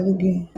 alguém.